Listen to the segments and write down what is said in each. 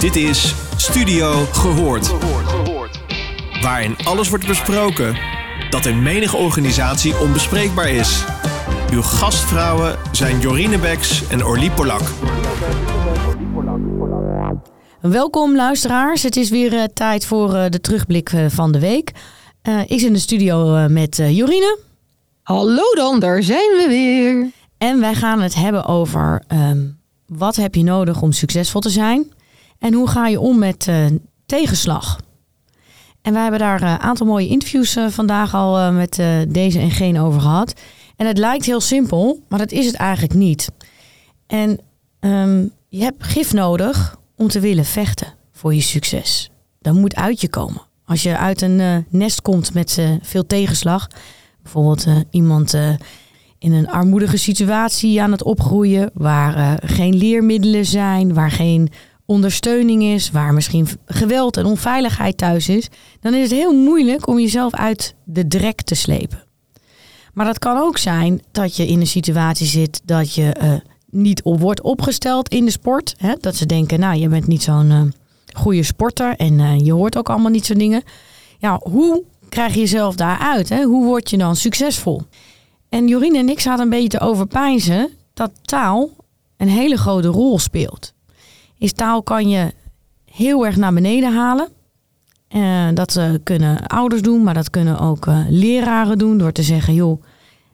Dit is Studio Gehoord. Waarin alles wordt besproken dat in menige organisatie onbespreekbaar is. Uw gastvrouwen zijn Jorine Beks en Orlie Polak. Welkom luisteraars. Het is weer uh, tijd voor uh, de terugblik uh, van de week. ik zit in de studio met Jorine. Hallo dan, daar zijn we weer. En wij gaan het hebben over um, wat heb je nodig om succesvol te zijn en hoe ga je om met tegenslag. En wij hebben daar een aantal mooie interviews vandaag al met deze en geen over gehad. En het lijkt heel simpel, maar dat is het eigenlijk niet. En um, je hebt gif nodig om te willen vechten voor je succes. Dat moet uit je komen. Als je uit een nest komt met veel tegenslag, bijvoorbeeld iemand in een armoedige situatie aan het opgroeien, waar geen leermiddelen zijn, waar geen ondersteuning is, waar misschien geweld en onveiligheid thuis is, dan is het heel moeilijk om jezelf uit de drek te slepen. Maar dat kan ook zijn dat je in een situatie zit dat je niet op wordt opgesteld in de sport. Hè? Dat ze denken, nou, je bent niet zo'n uh, goede sporter en uh, je hoort ook allemaal niet zo'n dingen. Ja, hoe krijg je jezelf daaruit? Hè? Hoe word je dan succesvol? En Jorine en ik zaten een beetje te overpijnzen dat taal een hele grote rol speelt. Is taal kan je heel erg naar beneden halen. Uh, dat kunnen ouders doen, maar dat kunnen ook leraren doen door te zeggen, joh,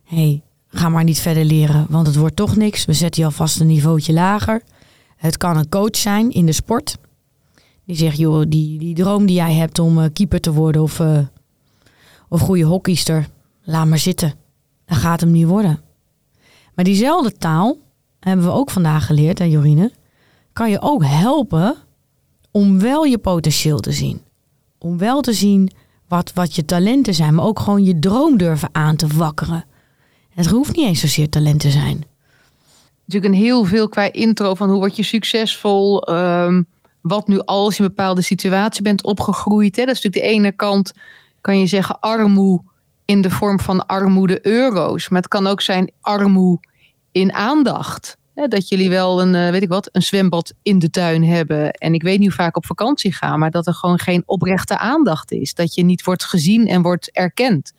hey, Ga maar niet verder leren, want het wordt toch niks. We zetten je alvast een niveautje lager. Het kan een coach zijn in de sport. Die zegt, joh, die, die droom die jij hebt om uh, keeper te worden of, uh, of goede hockeyster, laat maar zitten. Dat gaat hem niet worden. Maar diezelfde taal, hebben we ook vandaag geleerd, hè Jorine, kan je ook helpen om wel je potentieel te zien. Om wel te zien wat, wat je talenten zijn, maar ook gewoon je droom durven aan te wakkeren. Het hoeft niet eens zozeer talent te zijn. Natuurlijk een heel veel qua intro van hoe word je succesvol. Um, wat nu als je een bepaalde situatie bent opgegroeid. Hè? Dat is natuurlijk de ene kant, kan je zeggen, armoe in de vorm van armoede euro's. Maar het kan ook zijn armoe in aandacht. Dat jullie wel een, uh, weet ik wat, een zwembad in de tuin hebben. En ik weet niet hoe vaak op vakantie gaan, maar dat er gewoon geen oprechte aandacht is. Dat je niet wordt gezien en wordt erkend.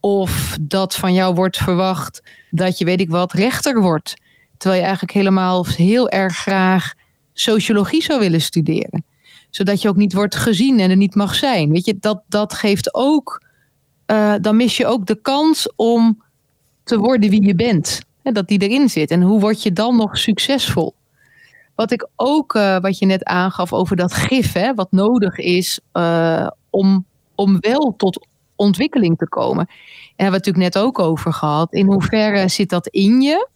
Of dat van jou wordt verwacht dat je, weet ik wat, rechter wordt. Terwijl je eigenlijk helemaal heel erg graag sociologie zou willen studeren. Zodat je ook niet wordt gezien en er niet mag zijn. Weet je, dat, dat geeft ook. Uh, dan mis je ook de kans om te worden wie je bent. Dat die erin zit. En hoe word je dan nog succesvol? Wat ik ook, uh, wat je net aangaf over dat gif, hè, wat nodig is uh, om, om wel tot ontwikkeling te komen. En hebben we het natuurlijk net ook over gehad. In hoeverre zit dat in je?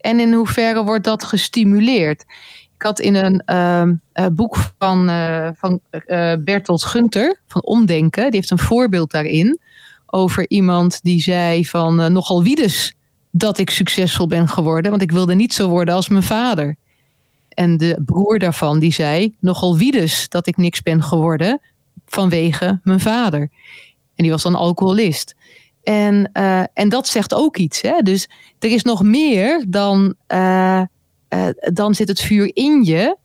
En in hoeverre wordt dat gestimuleerd? Ik had in een uh, boek van, van Bertolt Gunter, van Omdenken, die heeft een voorbeeld daarin. Over iemand die zei van nogal wie dus dat ik succesvol ben geworden. Want ik wilde niet zo worden als mijn vader. En de broer daarvan die zei nogal wie dus dat ik niks ben geworden vanwege mijn vader. En die was dan alcoholist. En, uh, en dat zegt ook iets. Hè? Dus er is nog meer dan, uh, uh, dan zit het vuur in je.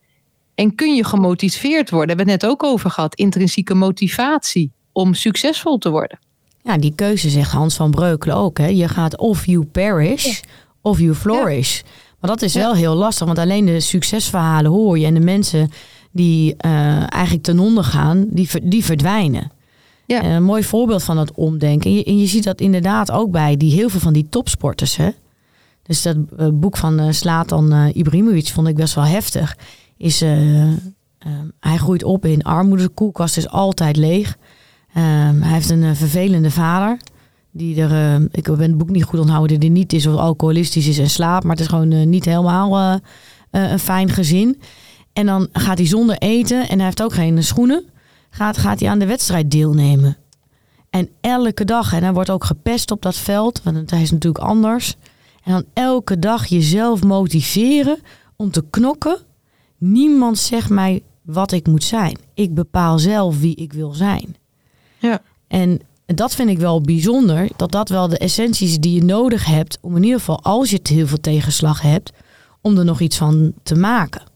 En kun je gemotiveerd worden. Daar hebben we het net ook over gehad. Intrinsieke motivatie om succesvol te worden. Ja, die keuze zegt Hans van Breukelen ook. Hè? Je gaat of you perish ja. of you flourish. Ja. Maar dat is ja. wel heel lastig. Want alleen de succesverhalen hoor je. En de mensen die eigenlijk ten onder gaan, die, die verdwijnen. Ja. Een mooi voorbeeld van dat omdenken. En je, en je, ziet dat inderdaad ook bij die, heel veel van die topsporters. Hè? Dus dat uh, boek van uh, Slatan uh, Ibrahimovic vond ik best wel heftig. Is, hij groeit op in armoede. De koelkast is altijd leeg. Hij heeft een vervelende vader. Die er, ik ben het boek niet goed onthouden, die niet is of alcoholistisch is en slaapt. Maar het is gewoon niet helemaal een fijn gezin. En dan gaat hij zonder eten en hij heeft ook geen schoenen gaat, gaat hij aan de wedstrijd deelnemen. En elke dag, en hij wordt ook gepest op dat veld, want hij is natuurlijk anders. En dan elke dag jezelf motiveren om te knokken. Niemand zegt mij wat ik moet zijn. Ik bepaal zelf wie ik wil zijn. Ja. En dat vind ik wel bijzonder, dat dat wel de essentie is die je nodig hebt om in ieder geval, als je heel veel tegenslag hebt, om er nog iets van te maken.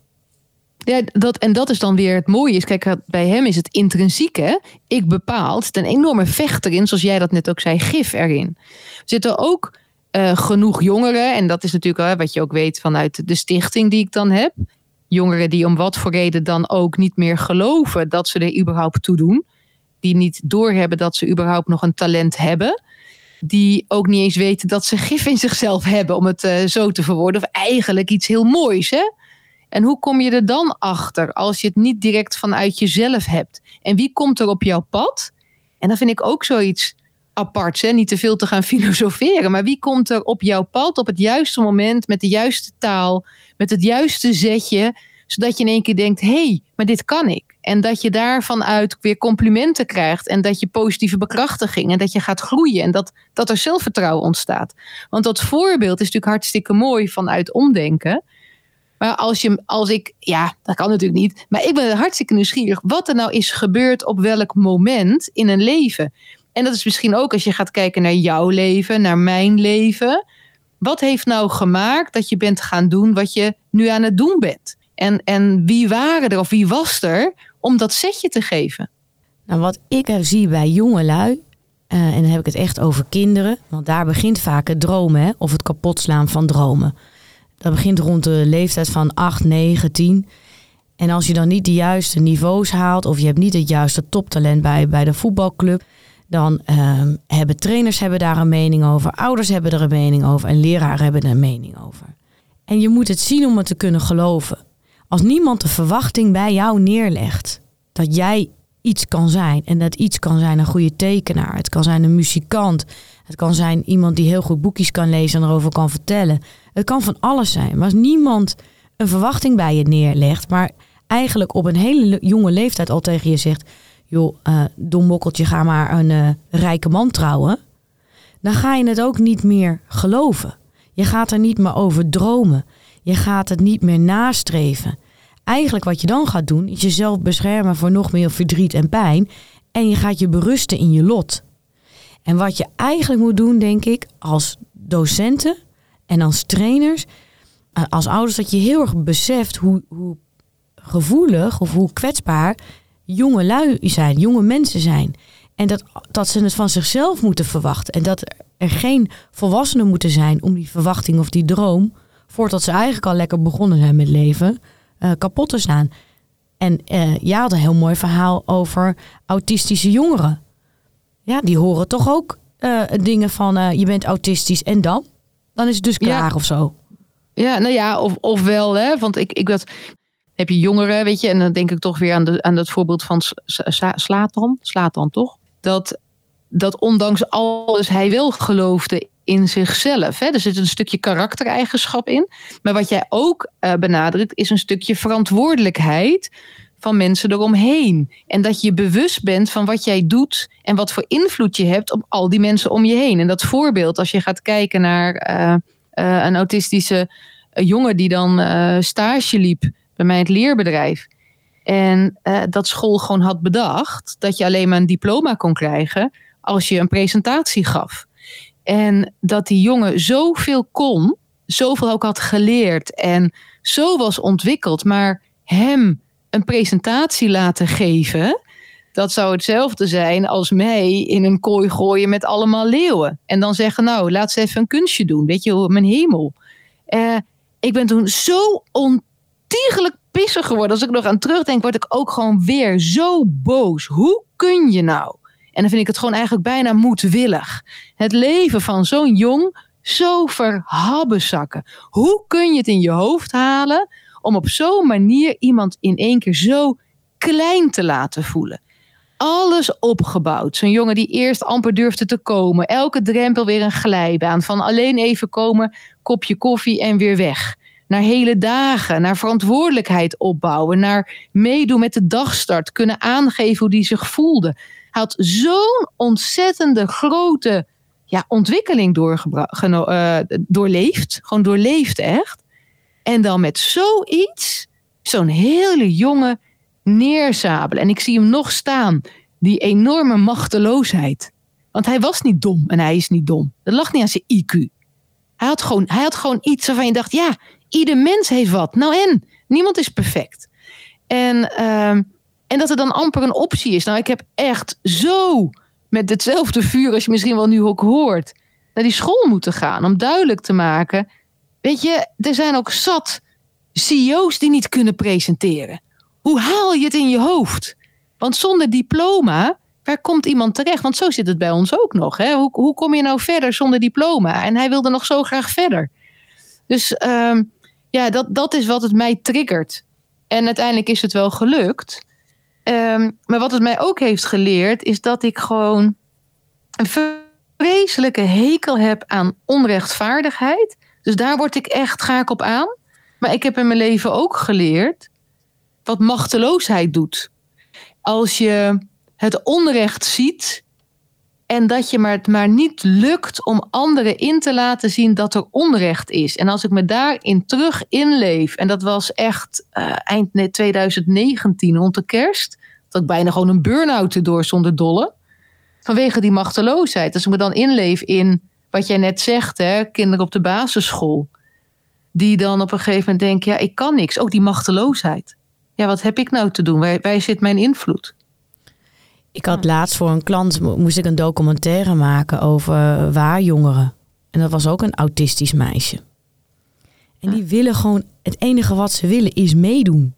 Ja, dat, en dat is dan weer het mooie. Is, kijk, bij hem is het intrinsieke. Ik bepaal. Het een enorme vechter in, zoals jij dat net ook zei, gif erin. Er zitten ook uh, genoeg jongeren, en dat is natuurlijk uh, wat je ook weet vanuit de stichting die ik dan heb. Jongeren die om wat voor reden dan ook niet meer geloven dat ze er überhaupt toe doen. Die niet doorhebben dat ze überhaupt nog een talent hebben die ook niet eens weten dat ze gif in zichzelf hebben, om het uh, zo te verwoorden. Of eigenlijk iets heel moois. Hè? En hoe kom je er dan achter als je het niet direct vanuit jezelf hebt? En wie komt er op jouw pad? En dan vind ik ook zoiets aparts, hè? niet te veel te gaan filosoferen. Maar wie komt er op jouw pad op het juiste moment, met de juiste taal, met het juiste zetje, zodat je in één keer denkt: hé, hey, maar dit kan ik. En dat je daarvan uit weer complimenten krijgt. En dat je positieve bekrachtiging. En dat je gaat groeien. En dat, dat er zelfvertrouwen ontstaat. Want dat voorbeeld is natuurlijk hartstikke mooi vanuit omdenken. Maar als, je, als ik, ja, dat kan natuurlijk niet. Maar ik ben hartstikke nieuwsgierig wat er nou is gebeurd op welk moment in een leven. En dat is misschien ook als je gaat kijken naar jouw leven, naar mijn leven. Wat heeft nou gemaakt dat je bent gaan doen wat je nu aan het doen bent? En, en wie waren er of wie was er om dat setje te geven? Nou, wat ik zie bij jongelui, uh, en dan heb ik het echt over kinderen, want daar begint vaak het dromen hè, of het kapotslaan van dromen. Dat begint rond de leeftijd van 8, 9, 10. En als je dan niet de juiste niveaus haalt of je hebt niet het juiste toptalent bij, bij de voetbalclub, dan uh, hebben trainers hebben daar een mening over, ouders hebben er een mening over en leraren hebben er een mening over. En je moet het zien om het te kunnen geloven. Als niemand de verwachting bij jou neerlegt dat jij iets kan zijn. En dat iets kan zijn een goede tekenaar. Het kan zijn een muzikant. Het kan zijn iemand die heel goed boekjes kan lezen en erover kan vertellen. Het kan van alles zijn. Maar als niemand een verwachting bij je neerlegt, maar eigenlijk op een hele jonge leeftijd al tegen je zegt: joh, uh, ga maar een uh, rijke man trouwen. Dan ga je het ook niet meer geloven. Je gaat er niet meer over dromen. Je gaat het niet meer nastreven. Eigenlijk wat je dan gaat doen, is jezelf beschermen voor nog meer verdriet en pijn. En je gaat je berusten in je lot. En wat je eigenlijk moet doen, denk ik, als docenten en als trainers, eh, als ouders, dat je heel erg beseft hoe, hoe gevoelig of hoe kwetsbaar jonge lui zijn, jonge mensen zijn. En dat, dat ze het van zichzelf moeten verwachten. En dat er geen volwassenen moeten zijn om die verwachting of die droom voordat ze eigenlijk al lekker begonnen zijn met leven, uh, kapot te slaan. En uh, jij had een heel mooi verhaal over autistische jongeren. Ja, die horen toch ook uh, dingen van je bent autistisch en dan? Dan is het dus klaar ja. of zo. Ja, nou ja, of, of wel, hè. Want ik, ik dat, heb je jongeren, weet je, en dan denk ik toch weer aan, de, aan het voorbeeld van Slatan. Slatan, toch? Dat, dat ondanks alles hij wel geloofde in zichzelf. Hè? Er zit een stukje karaktereigenschap in. Maar wat jij ook uh, benadrukt, is een stukje verantwoordelijkheid van mensen eromheen. En dat je bewust bent van wat jij doet en wat voor invloed je hebt op al die mensen om je heen. En dat voorbeeld, als je gaat kijken naar uh, uh, een autistische jongen die dan stage liep bij mij het leerbedrijf. En dat school gewoon had bedacht dat je alleen maar een diploma kon krijgen als je een presentatie gaf. En dat die jongen zoveel kon, zoveel ook had geleerd en zo was ontwikkeld, maar hem een presentatie laten geven, dat zou hetzelfde zijn als mij in een kooi gooien met allemaal leeuwen. En dan zeggen, nou, laat ze even een kunstje doen. Weet je, mijn hemel. Uh, ik ben toen zo ontiegelijk pissig geworden. Als ik nog aan terugdenk, word ik ook gewoon weer zo boos. Hoe kun je nou? En dan vind ik het gewoon eigenlijk bijna moedwillig. Het leven van zo'n jong zo verhabbezakken. Hoe kun je het in je hoofd halen om op zo'n manier iemand in één keer zo klein te laten voelen? Alles opgebouwd. Zo'n jongen die eerst amper durfde te komen. Elke drempel weer een glijbaan. Van alleen even komen, kopje koffie en weer weg. Naar hele dagen, naar verantwoordelijkheid opbouwen, naar meedoen met de dagstart, kunnen aangeven hoe die zich voelde had zo'n ontzettende grote ja, ontwikkeling uh, doorleefd. Gewoon doorleefd echt. En dan met zoiets, zo'n hele jonge neerzabelen. En ik zie hem nog staan, die enorme machteloosheid. Want hij was niet dom en hij is niet dom. Dat lag niet aan zijn IQ. Hij had gewoon, hij had gewoon iets waarvan je dacht, ja, ieder mens heeft wat. Nou en, niemand is perfect. En, ehm, en dat er dan amper een optie is. Nou, ik heb echt zo met hetzelfde vuur als je misschien wel nu ook hoort, naar die school moeten gaan. Om duidelijk te maken, weet je, er zijn ook zat CEO's die niet kunnen presenteren. Hoe haal je het in je hoofd? Want zonder diploma, waar komt iemand terecht? Want zo zit het bij ons ook nog. Hè? Hoe, hoe kom je nou verder zonder diploma? En hij wilde nog zo graag verder. Dus ehm, ja, dat, dat is wat het mij triggert. En uiteindelijk is het wel gelukt. Ehm, maar wat het mij ook heeft geleerd, is dat ik gewoon een vreselijke hekel heb aan onrechtvaardigheid. Dus daar word ik echt, ga ik op aan. Maar ik heb in mijn leven ook geleerd wat machteloosheid doet. Als je het onrecht ziet en dat je maar het maar niet lukt om anderen in te laten zien dat er onrecht is. En als ik me daarin terug inleef, en dat was echt uh, eind 2019 rond de kerst, dat ik bijna gewoon een burn-out door zonder dolle. Vanwege die machteloosheid. Als ik me dan inleef in wat jij net zegt, hè, kinderen op de basisschool. Die dan op een gegeven moment denken, ja, ik kan niks. Ook die machteloosheid. Ja, wat heb ik nou te doen? Waar, waar zit mijn invloed? Ik had laatst voor een klant moest ik een documentaire maken over waarjongeren. En dat was ook een autistisch meisje. En die willen gewoon, het enige wat ze willen is meedoen.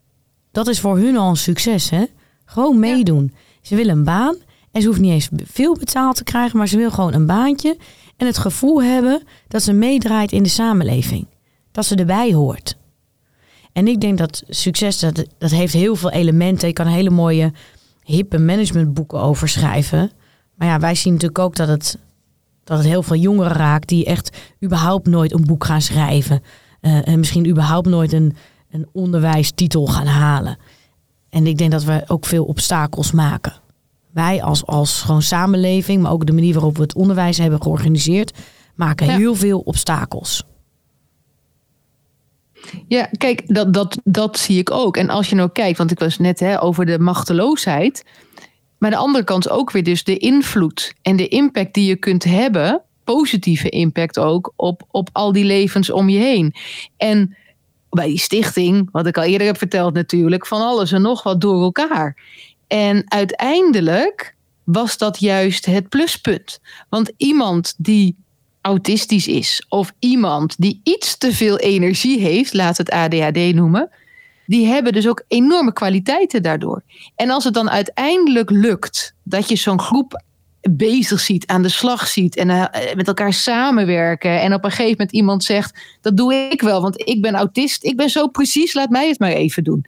Dat is voor hun al een succes, hè? Gewoon meedoen. Ze willen een baan en ze hoeft niet eens veel betaald te krijgen, maar ze wil gewoon een baantje en het gevoel hebben dat ze meedraait in de samenleving. Dat ze erbij hoort. En ik denk dat succes, dat, dat heeft heel veel elementen. Je kan hele mooie hippe managementboeken over schrijven. Maar ja, wij zien natuurlijk ook dat het, dat het heel veel jongeren raakt die echt überhaupt nooit een boek gaan schrijven. Uh, en misschien überhaupt nooit een, een onderwijstitel gaan halen. En ik denk dat we ook veel obstakels maken. Wij als, als gewoon samenleving, maar ook de manier waarop we het onderwijs hebben georganiseerd, maken heel veel obstakels. Ja, kijk, dat, dat, dat zie ik ook. En als je nou kijkt, want ik was net hè, over de machteloosheid. Maar de andere kant ook weer dus de invloed en de impact die je kunt hebben. Positieve impact ook op, op al die levens om je heen. En bij die stichting, wat ik al eerder heb verteld natuurlijk, van alles en nog wat door elkaar. En uiteindelijk was dat juist het pluspunt. Want iemand die autistisch is of iemand die iets te veel energie heeft, laat het ADHD noemen, die hebben dus ook enorme kwaliteiten daardoor. En als het dan uiteindelijk lukt dat je zo'n groep bezig ziet, aan de slag ziet en uh, met elkaar samenwerken en op een gegeven moment iemand zegt, dat doe ik wel, want ik ben autist, ik ben zo precies, laat mij het maar even doen.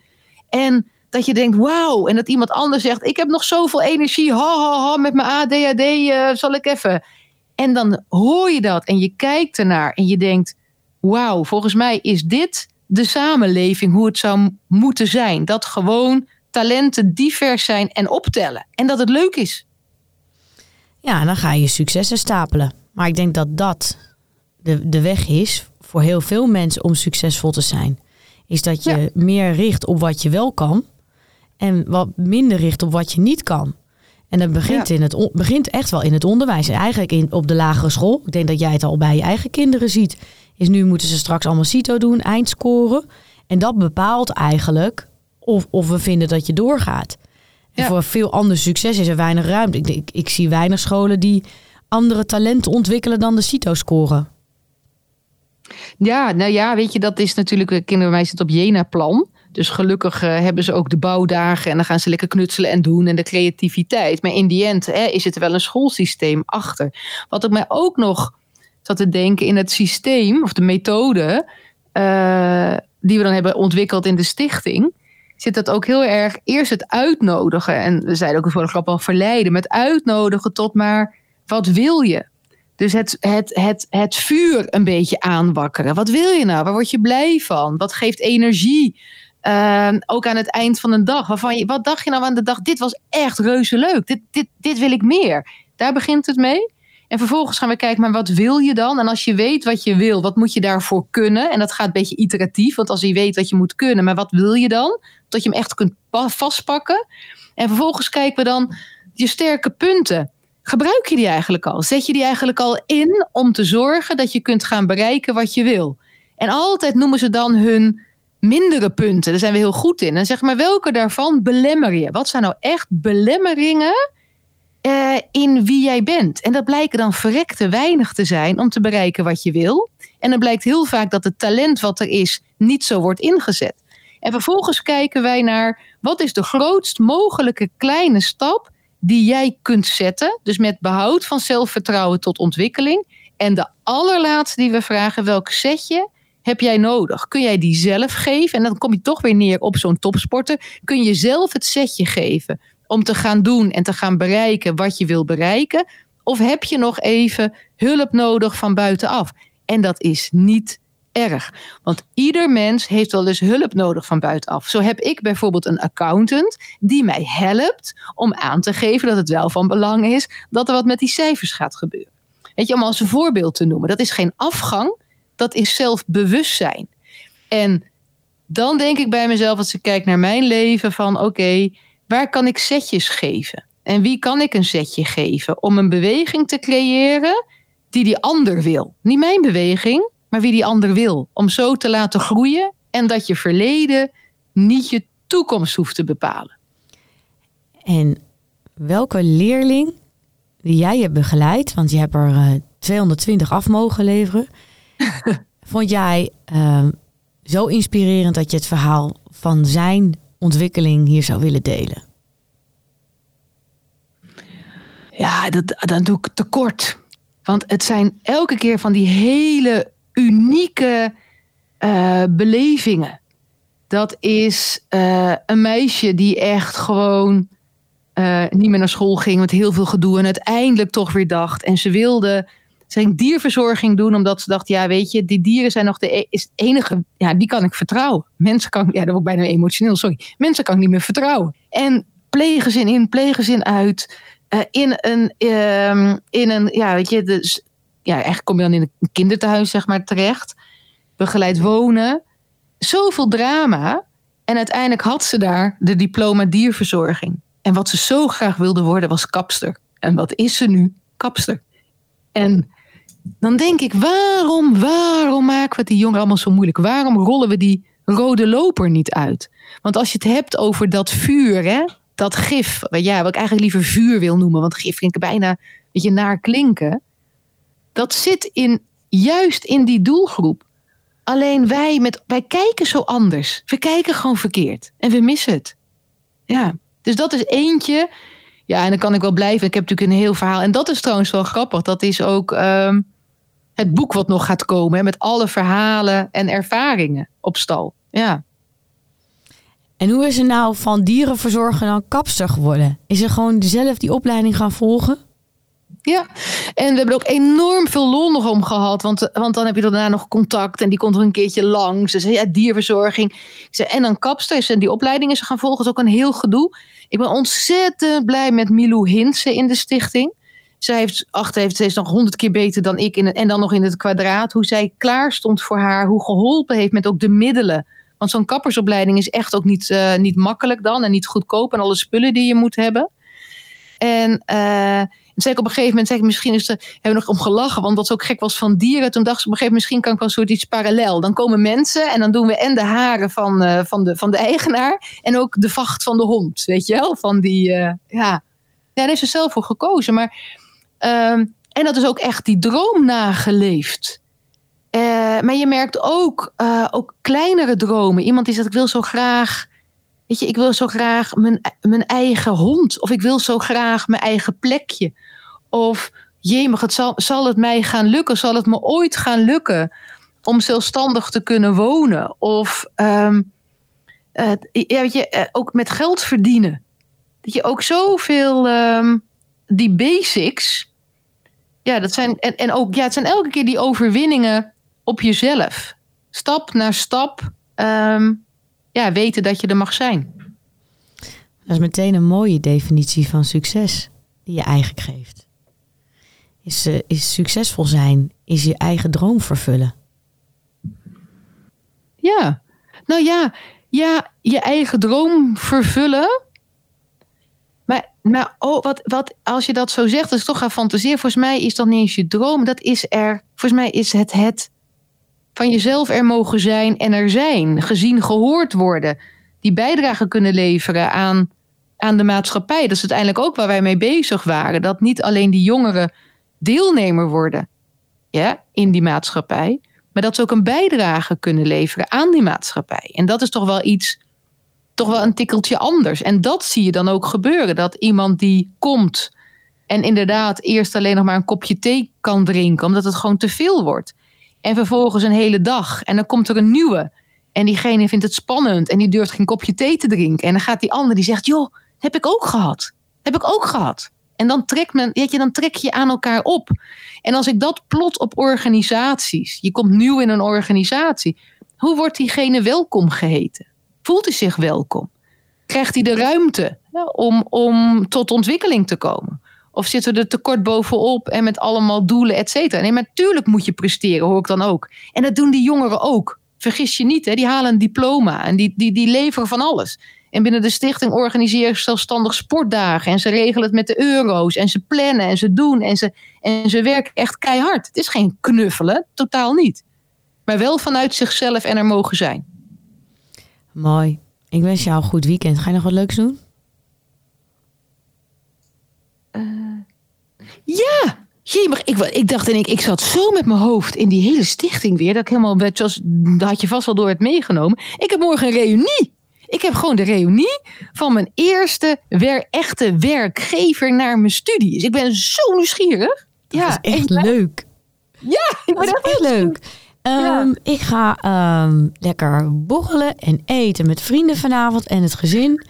En dat je denkt, wauw, en dat iemand anders zegt, ik heb nog zoveel energie, ha ha ha, met mijn ADHD uh, zal ik even. En dan hoor je dat en je kijkt ernaar en je denkt: wauw, volgens mij is dit de samenleving hoe het zou moeten zijn. Dat gewoon talenten divers zijn en optellen. En dat het leuk is. Ja, en dan ga je successen stapelen. Maar ik denk dat dat de, de weg is voor heel veel mensen om succesvol te zijn. Is dat je meer richt op wat je wel kan en wat minder richt op wat je niet kan. En dat begint, in het, begint echt wel in het onderwijs. Eigenlijk in, op de lagere school. Ik denk dat jij het al bij je eigen kinderen ziet. Is nu moeten ze straks allemaal CITO doen, eindscoren. En dat bepaalt eigenlijk of, of we vinden dat je doorgaat. En voor veel ander succes is er weinig ruimte. Ik, ik, ik zie weinig scholen die andere talenten ontwikkelen dan de CITO scoren. Ja, nou ja, weet je, dat is natuurlijk, kinderen bij mij zitten op Jena-plan. Dus gelukkig uh, hebben ze ook de bouwdagen en dan gaan ze lekker knutselen en doen en de creativiteit. Maar in die end hè, is het wel een schoolsysteem achter. Wat ik mij ook nog zat te denken in het systeem of de methode uh, die we dan hebben ontwikkeld in de stichting. Zit dat ook heel erg eerst het uitnodigen. En we zeiden ook voor de grap al verleiden. Met uitnodigen tot maar wat wil je? Dus het, het, het, het vuur een beetje aanwakkeren. Wat wil je nou? Waar word je blij van? Wat geeft energie? Uh, ook aan het eind van een dag. Waarvan je, wat dacht je nou aan de dag? Dit was echt reuze leuk. Dit, dit, dit wil ik meer. Daar begint het mee. En vervolgens gaan we kijken, maar wat wil je dan? En als je weet wat je wil, wat moet je daarvoor kunnen? En dat gaat een beetje iteratief, want als je weet wat je moet kunnen, maar wat wil je dan? Dat je hem echt kunt vastpakken. En vervolgens kijken we dan je sterke punten. Gebruik je die eigenlijk al? Zet je die eigenlijk al in om te zorgen dat je kunt gaan bereiken wat je wil? En altijd noemen ze dan hun mindere punten. Daar zijn we heel goed in. En zeg maar, welke daarvan belemmer je? Wat zijn nou echt belemmeringen uh, in wie jij bent? En dat blijken dan verrekte weinig te zijn om te bereiken wat je wil. En dan blijkt heel vaak dat het talent wat er is niet zo wordt ingezet. En vervolgens kijken wij naar wat is de grootst mogelijke kleine stap die jij kunt zetten. Dus met behoud van zelfvertrouwen tot ontwikkeling. En de allerlaatste die we vragen, welk setje heb jij nodig? Kun jij die zelf geven? En dan kom je toch weer neer op zo'n topsporter. Kun je zelf het setje geven om te gaan doen en te gaan bereiken wat je wil bereiken? Of heb je nog even hulp nodig van buitenaf? En dat is niet erg. Want ieder mens heeft wel eens hulp nodig van buitenaf. Zo heb ik bijvoorbeeld een accountant die mij helpt om aan te geven dat het wel van belang is dat er wat met die cijfers gaat gebeuren. Weet je, om als een voorbeeld te noemen. Dat is geen afgang, dat is zelfbewustzijn. En dan denk ik bij mezelf, als ik kijk naar mijn leven, van oké, waar kan ik setjes geven? En wie kan ik een setje geven om een beweging te creëren die die ander wil? Niet mijn beweging, maar wie die ander wil. Om zo te laten groeien en dat je verleden niet je toekomst hoeft te bepalen. En welke leerling die jij hebt begeleid, want je hebt er uh, eh, 220 af mogen leveren, vond jij uh, zo inspirerend dat je het verhaal van zijn ontwikkeling hier zou willen delen? Ja, dat, dat doe ik tekort. Want het zijn elke keer van die hele unieke uh, belevingen. Dat is uh, een meisje die echt gewoon uh, niet meer naar school ging met heel veel gedoe en uiteindelijk toch weer dacht. En ze wilde ze ging dierverzorging doen omdat ze dacht, ja weet je, die dieren zijn nog de e-, is enige, ja die kan ik vertrouwen. Mensen kan, ja dat wordt bijna emotioneel, sorry. Mensen kan ik niet meer vertrouwen. En pleeggezin in, pleeggezin uit. Uh, in een, uh, in een, ja weet je, dus, ja eigenlijk kom je dan in een kinderthuis zeg maar terecht. Begeleid wonen. Zoveel drama. En uiteindelijk had ze daar de diploma dierverzorging. En wat ze zo graag wilde worden was kapster. En wat is ze nu? Kapster. En dan denk ik, waarom, waarom maken we het die jongeren allemaal zo moeilijk? Waarom rollen we die rode loper niet uit? Want als je het hebt over dat vuur, hè, dat gif, ja, wat ik eigenlijk liever vuur wil noemen, want gif vind ik bijna een beetje naar klinken. Dat zit in, juist in die doelgroep. Alleen wij, met, wij kijken zo anders. We kijken gewoon verkeerd en we missen het. Ja, dus dat is eentje. Ja, en dan kan ik wel blijven. Ik heb natuurlijk een heel verhaal. En dat is trouwens wel grappig. Dat is ook um, het boek wat nog gaat komen. Met alle verhalen en ervaringen op stal. Ja. En hoe is er nou van dierenverzorger dan kapster geworden? Is er gewoon zelf die opleiding gaan volgen? Ja, en we hebben ook enorm veel lol om gehad. Want, want dan heb je daarna nog contact en die komt er een keertje langs. Dus ja, dierverzorging. en dan kapster. En die opleiding is gaan volgen. is ook een heel gedoe. Ik ben ontzettend blij met Milou Hinsen in de stichting. Zij heeft, achter heeft, ze is nog honderd keer beter dan ik. In en dan nog in het kwadraat. Hoe zij klaar stond voor haar. Hoe geholpen heeft met ook de middelen. Want zo'n kappersopleiding is echt ook niet, uh, niet makkelijk dan. En niet goedkoop. En alle spullen die je moet hebben. En uh, zei ik op een gegeven moment, zei ik, misschien is er, hebben we nog om gelachen, want wat zo gek was van dieren. Toen dacht ze op een gegeven moment, misschien kan ik wel een soort iets parallel. Dan komen mensen en dan doen we en de haren van, uh, van, de, van de eigenaar en ook de vacht van de hond, weet je wel? Van die, uh, ja. ja, daar heeft ze zelf voor gekozen. Maar, uh, en dat is ook echt die droom nageleefd. Uh, maar je merkt ook, ook kleinere dromen. Iemand die zegt, ik wil zo graag Weet je, ik wil zo graag mijn, mijn eigen hond. Of ik wil zo graag mijn eigen plekje. Of jemig, het zal, zal het mij gaan lukken? Zal het me ooit gaan lukken om zelfstandig te kunnen wonen? Of um, ja, je, uh, ook met geld verdienen. Dat je ook zoveel um, die basics. Ja, dat zijn. En, en ook, ja, het zijn elke keer die overwinningen op jezelf. Stap na stap. Um, ja, weten dat je er mag zijn. Dat is meteen een mooie definitie van succes die je eigenlijk geeft. Is, uh, is succesvol zijn, is je eigen droom vervullen. Ja, nou ja, ja, je eigen droom vervullen. Maar, maar oh, wat, wat, als je dat zo zegt, dat is toch gaan fantaseren. Volgens mij is dat niet eens je droom. Dat is er. Volgens mij is het het van jezelf er mogen zijn en er zijn. Gezien, gehoord worden. Die bijdrage kunnen leveren aan, aan de maatschappij. Dat is uiteindelijk ook waar wij mee bezig waren. Dat niet alleen die jongeren deelnemer worden ja, in die maatschappij. Maar dat ze ook een bijdrage kunnen leveren aan die maatschappij. En dat is toch wel iets, toch wel een tikkeltje anders. En dat zie je dan ook gebeuren. Dat iemand die komt en inderdaad eerst alleen nog maar een kopje thee kan drinken, omdat het gewoon te veel wordt. En vervolgens een hele dag. En dan komt er een nieuwe. En diegene vindt het spannend en die durft geen kopje thee te drinken. En dan gaat die ander die zegt: Joh, heb ik ook gehad. Heb ik ook gehad. En dan trek, men, weet je, dan trek je aan elkaar op. En als ik dat plot op organisaties, je komt nieuw in een organisatie, hoe wordt diegene welkom geheten? Voelt hij zich welkom? Krijgt hij de ruimte om, om tot ontwikkeling te komen? Of zitten we er tekort bovenop en met allemaal doelen, et cetera? Nee, maar natuurlijk moet je presteren, hoor ik dan ook. En dat doen die jongeren ook. Vergis je niet, hè? die halen een diploma en die, die, die leveren van alles. En binnen de stichting organiseren ze zelfstandig sportdagen. En ze regelen het met de euro's. En ze plannen en ze doen. En ze, en ze werken echt keihard. Het is geen knuffelen, totaal niet. Maar wel vanuit zichzelf en er mogen zijn. Mooi. Ik wens jou een goed weekend. Ga je nog wat leuks doen? Uh, ja, Jee, ik, ik dacht en ik, ik zat zo met mijn hoofd in die hele stichting weer. Dat ik helemaal, zoals, dat had je vast wel door het meegenomen. Ik heb morgen een reunie. Ik heb gewoon de reunie van mijn eerste wer echte werkgever naar mijn studies. Ik ben zo nieuwsgierig. Dat ja, is echt leuk. Ja, dat is echt leuk. Um, Ik ga um, lekker borrelen en eten met vrienden vanavond en het gezin.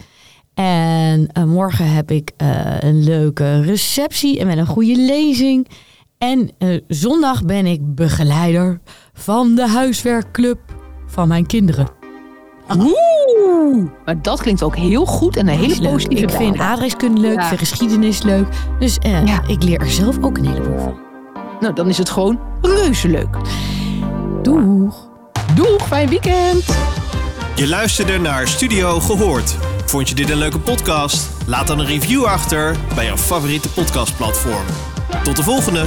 En uh, morgen heb ik uh, een leuke receptie en met een goede lezing. En uh, zondag ben ik begeleider van de huiswerkclub van mijn kinderen. Oeh, maar dat klinkt ook heel goed en een hele positieve Ik vind aardrijkskunde leuk, ja. geschiedenis leuk. Dus uh, ja. ik leer er zelf ook een heleboel van. Nou, dan is het gewoon reuze leuk. Doeg. Doeg, fijn weekend. Je luisterde naar Studio Gehoord. Vond je dit een leuke podcast? Laat dan een review achter bij jouw favoriete podcastplatform. Tot de volgende!